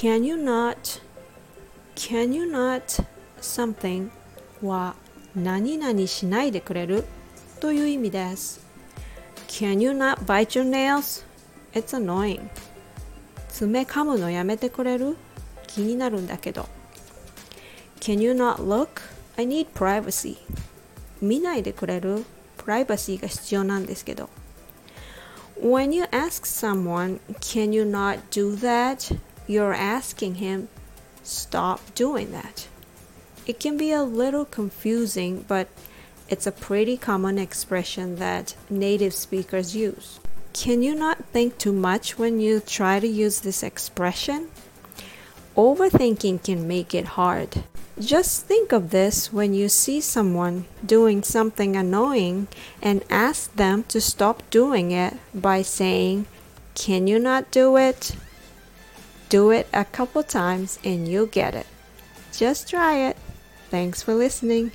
Can you not Can you not something は何々しないでくれるという意味です Can you not bite your nails? It's annoying 爪噛むのやめてくれる気になるんだけど Can you not look? I need privacy 見ないでくれるプライバシーが必要なんですけど When you ask someone, Can you not do that? You're asking him, Stop doing that. It can be a little confusing, but it's a pretty common expression that native speakers use. Can you not think too much when you try to use this expression? Overthinking can make it hard. Just think of this when you see someone doing something annoying and ask them to stop doing it by saying, Can you not do it? Do it a couple times and you'll get it. Just try it. Thanks for listening.